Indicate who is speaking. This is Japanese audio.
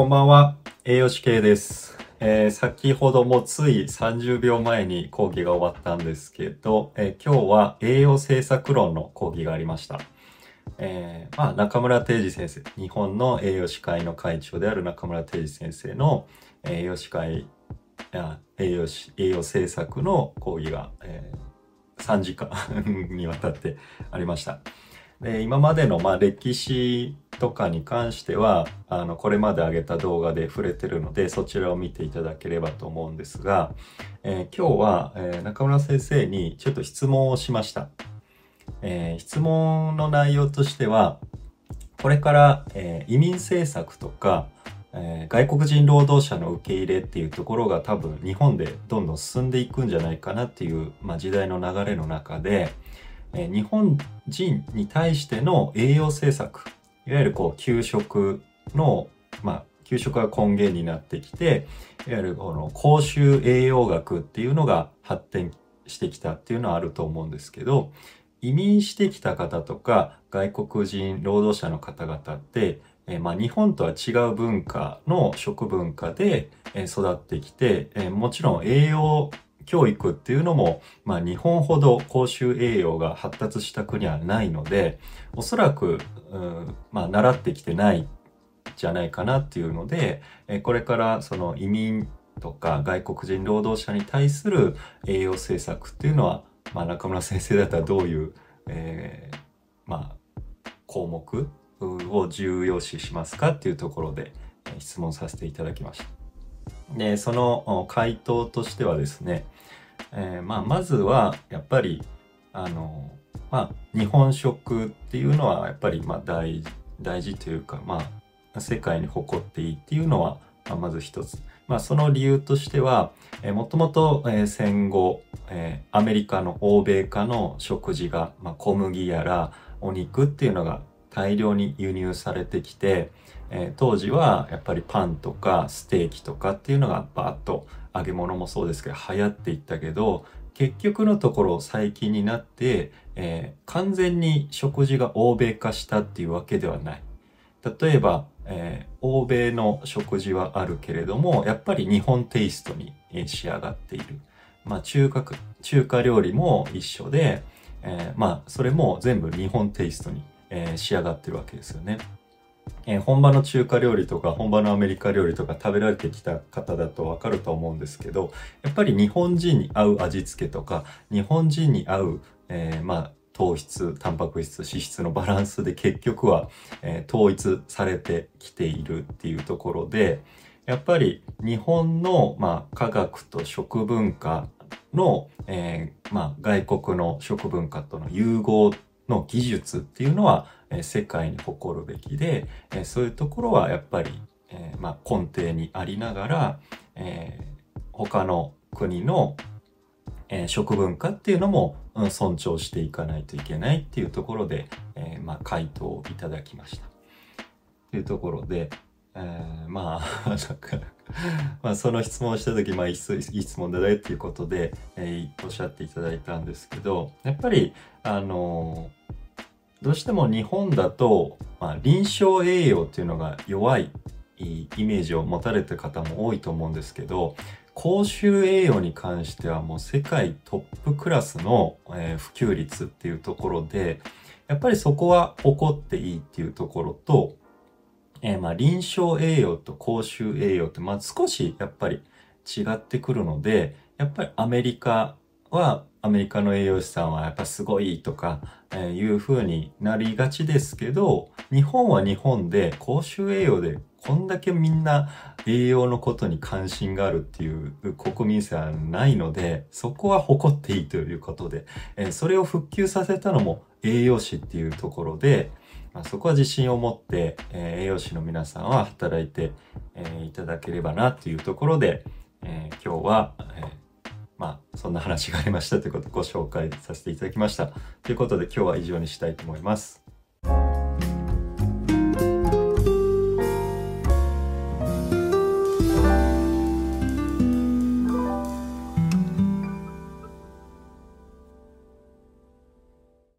Speaker 1: こんばんは、栄養士系です。えー先ほどもつい30秒前に講義が終わったんですけど、えー今日は栄養政策論の講義がありました。えーまあ、中村定治先生、日本の栄養士会の会長である中村定治先生のえ栄養士会あ栄養士栄養政策の講義が、えー3時間 にわたってありました。で今までのまあ歴史とかに関してはあのこれまで上げた動画で触れてるのでそちらを見ていただければと思うんですが、えー今日は、え中村先生にちょっと質問をしました。えー質問の内容としてはこれから、え移民政策とか、え外国人労働者の受け入れっていうところが多分日本でどんどん進んでいくんじゃないかなっていう、まあ、時代の流れの中で、え日本人に対しての栄養政策いわゆるこう給食の、まあ、給食が根源になってきていわゆるこの公衆栄養学っていうのが発展してきたっていうのはあると思うんですけど移民してきた方とか外国人労働者の方々って、えまあ、日本とは違う文化の食文化で、え育ってきて、えもちろん栄養教育っていうのも、まあ、日本ほど公衆栄養が発達した国はないのでおそらく、うんまあ、習ってきてないじゃないかなっていうので、えこれからその移民とか外国人労働者に対する栄養政策っていうのは、まあ、中村先生だったらどういう、えーまあ、項目を重要視しますかっていうところで質問させていただきました。でその回答としてはですね、えーまあ、まずはやっぱりあの、まあ、日本食っていうのはやっぱりまあ大大事というか、まあ、世界に誇っていいっていうのは、まあ、まず一つ。まあ、その理由としては、えーもともと、えー戦後、えーアメリカの欧米化の食事が、まあ、小麦やらお肉っていうのが大量に輸入されてきて、えー当時はやっぱりパンとかステーキとかっていうのがバーッと揚げ物もそうですけど流行っていったけど結局のところ最近になって、えー完全に食事が欧米化したっていうわけではない。例えば、えー欧米の食事はあるけれどもやっぱり日本テイストに仕上がっている。まあ中華中華料理も一緒で、えーまあそれも全部日本テイストに、え仕上がってるわけですよね。えー本場の中華料理とか本場のアメリカ料理とか食べられてきた方だとわかると思うんですけどやっぱり日本人に合う味付けとか日本人に合う、えーまあ糖質タンパク質脂質のバランスで結局は、えー統一されてきているっていうところでやっぱり日本の、まあ、科学と食文化の、えーまあ、外国の食文化との融合の技術っていうのは、え世界に誇るべきで、えそういうところはやっぱり、えまあ、根底にありながら、えー他の国の、え食文化っていうのも、うん尊重していかないといけないっていうところで、えまあ、回答をいただきました。というところで、えーまあ なんかまあその質問をした時、まあ、いい質いい質問だねっていうことで、えーおっしゃっていただいたんですけどやっぱりあのーどうしても日本だと、まあ、臨床栄養っていうのが弱いイメージを持たれてる方も多いと思うんですけど公衆栄養に関してはもう世界トップクラスの、えー普及率っていうところでやっぱりそこは誇っていいっていうところと、えーまあ臨床栄養と公衆栄養ってまあ少しやっぱり違ってくるのでやっぱりアメリカはアメリカの栄養士さんはやっぱすごいとか、えーいう風になりがちですけど日本は日本で公衆栄養でこんだけみんな栄養のことに関心があるっていう国民性はないのでそこは誇っていいということで、えそれを復旧させたのも栄養士っていうところで、まあ、そこは自信を持って、え栄養士の皆さんは働いて、えいただければなっていうところで、え今日は、えまあそんな話がありましたということをご紹介させていただきました。ということで今日は以上にしたいと思います。